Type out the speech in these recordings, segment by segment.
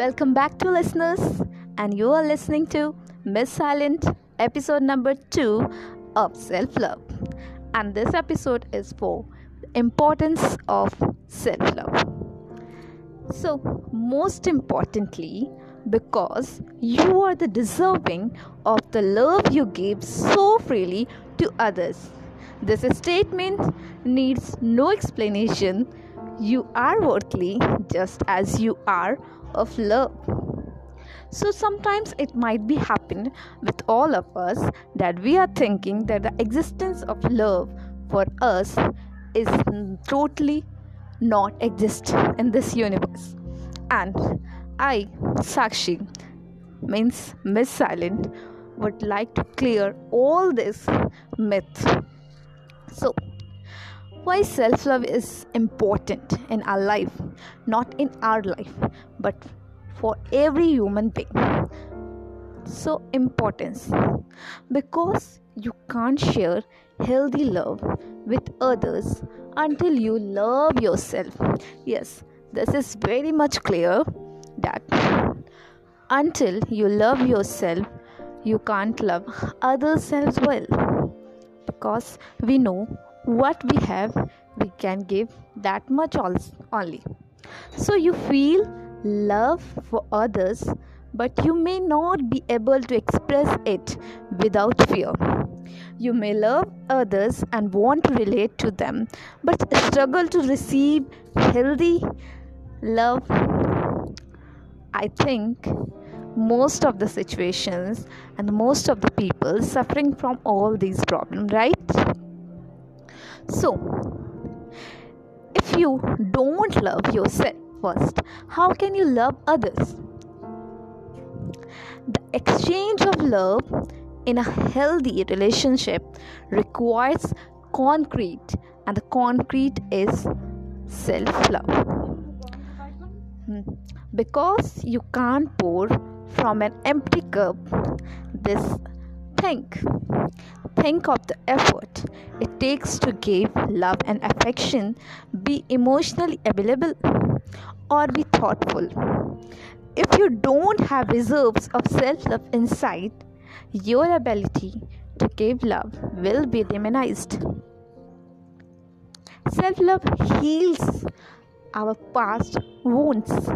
Welcome back to listeners, and you are listening to Miss Silent episode number 2 of self love. And this episode is for the importance of self love. So, most importantly, because you are the deserving of the love you give so freely to others. This statement needs no explanation. You are worthy just as you are of love. So sometimes it might be happen with all of us that we are thinking that the existence of love for us is totally not exist in this universe. And I, Sakshi, means Miss Silent, would like to clear all this myth. So, why self love is important in our life, not in our life, but for every human being. So, importance because you can't share healthy love with others until you love yourself. Yes, this is very much clear that until you love yourself, you can't love others as well. Because we know what we have, we can give that much only. So you feel love for others, but you may not be able to express it without fear. You may love others and want to relate to them, but struggle to receive healthy love I think most of the situations and most of the people suffering from all these problems, right? So, if you don't love yourself first, how can you love others? The exchange of love in a healthy relationship requires concrete, and the concrete is self love. Hmm because you can't pour from an empty cup this think. Think of the effort it takes to give love and affection. Be emotionally available or be thoughtful. If you don't have reserves of self-love inside your ability to give love will be diminished self-love heals our past wounds.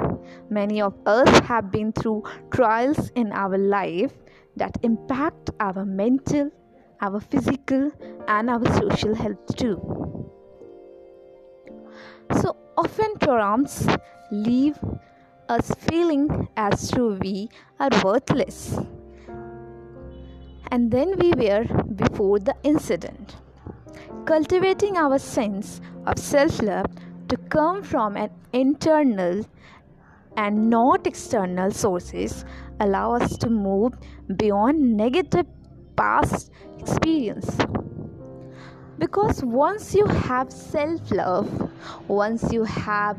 Many of us have been through trials in our life that impact our mental, our physical, and our social health too. So often, traumas leave us feeling as though we are worthless. And then we were before the incident. Cultivating our sense of self love to come from an internal and not external sources allow us to move beyond negative past experience because once you have self love once you have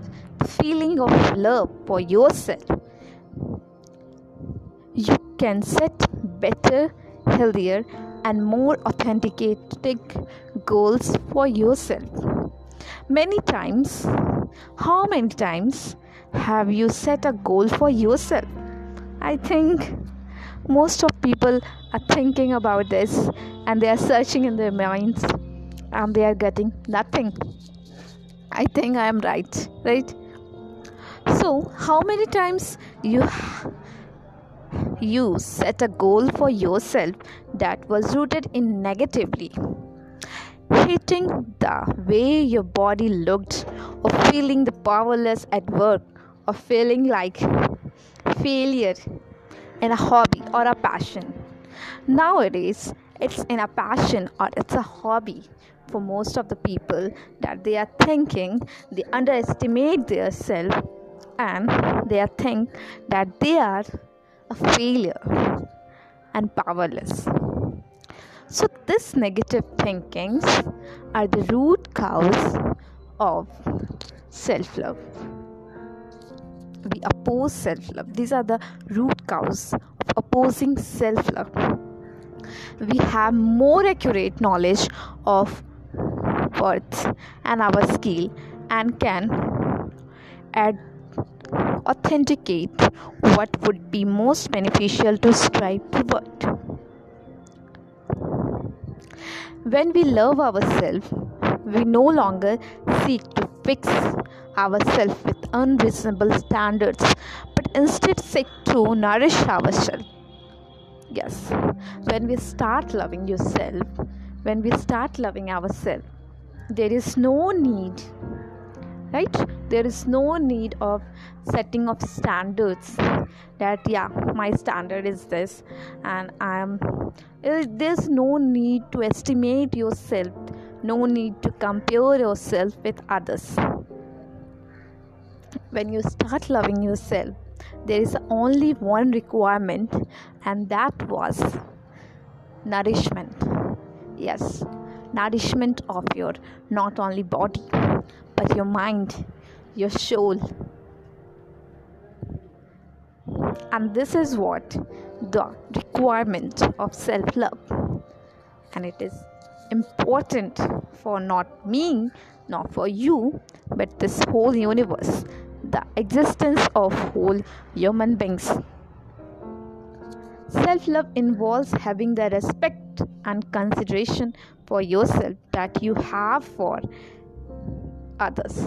feeling of love for yourself you can set better healthier and more authentic goals for yourself Many times, how many times have you set a goal for yourself? I think most of people are thinking about this and they are searching in their minds and they are getting nothing. I think I am right, right? So, how many times you you set a goal for yourself that was rooted in negatively hating the way your body looked, or feeling the powerless at work, or feeling like failure in a hobby or a passion. Nowadays, it's in a passion or it's a hobby for most of the people that they are thinking they underestimate their self and they are think that they are a failure and powerless. So, this negative thinkings are the root cause of self love. We oppose self love. These are the root cause of opposing self love. We have more accurate knowledge of worth and our skill and can add authenticate what would be most beneficial to strive toward. When we love ourselves, we no longer seek to fix ourselves with unreasonable standards, but instead seek to nourish ourselves. Yes, when we start loving yourself, when we start loving ourselves, there is no need right there is no need of setting of standards that yeah my standard is this and i am eh, there's no need to estimate yourself no need to compare yourself with others when you start loving yourself there is only one requirement and that was nourishment yes nourishment of your not only body but your mind, your soul. And this is what the requirement of self love. And it is important for not me, not for you, but this whole universe, the existence of whole human beings. Self love involves having the respect and consideration for yourself that you have for others.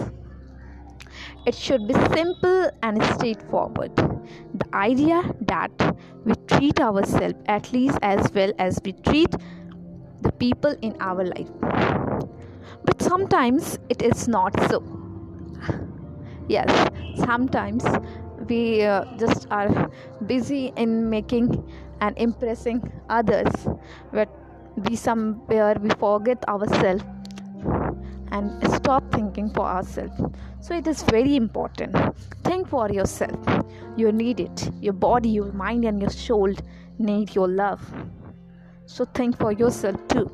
It should be simple and straightforward. The idea that we treat ourselves at least as well as we treat the people in our life. But sometimes it is not so. Yes, sometimes we uh, just are busy in making and impressing others, but we somewhere we forget ourselves and stop thinking for ourselves. So it is very important. Think for yourself. You need it. Your body, your mind, and your soul need your love. So think for yourself too.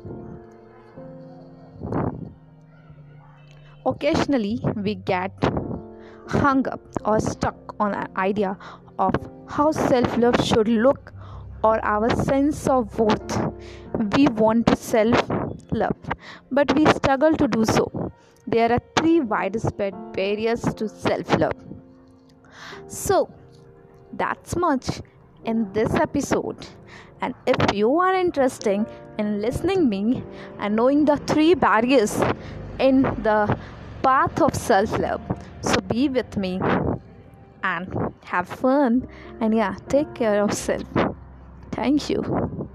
Occasionally, we get hung up or stuck on an idea of how self love should look or our sense of worth. We want to self love, but we struggle to do so. There are three widespread barriers to self love. So, that's much in this episode. And if you are interested in listening me and knowing the three barriers in the path of self love, so be with me and have fun and yeah, take care of self. Thank you.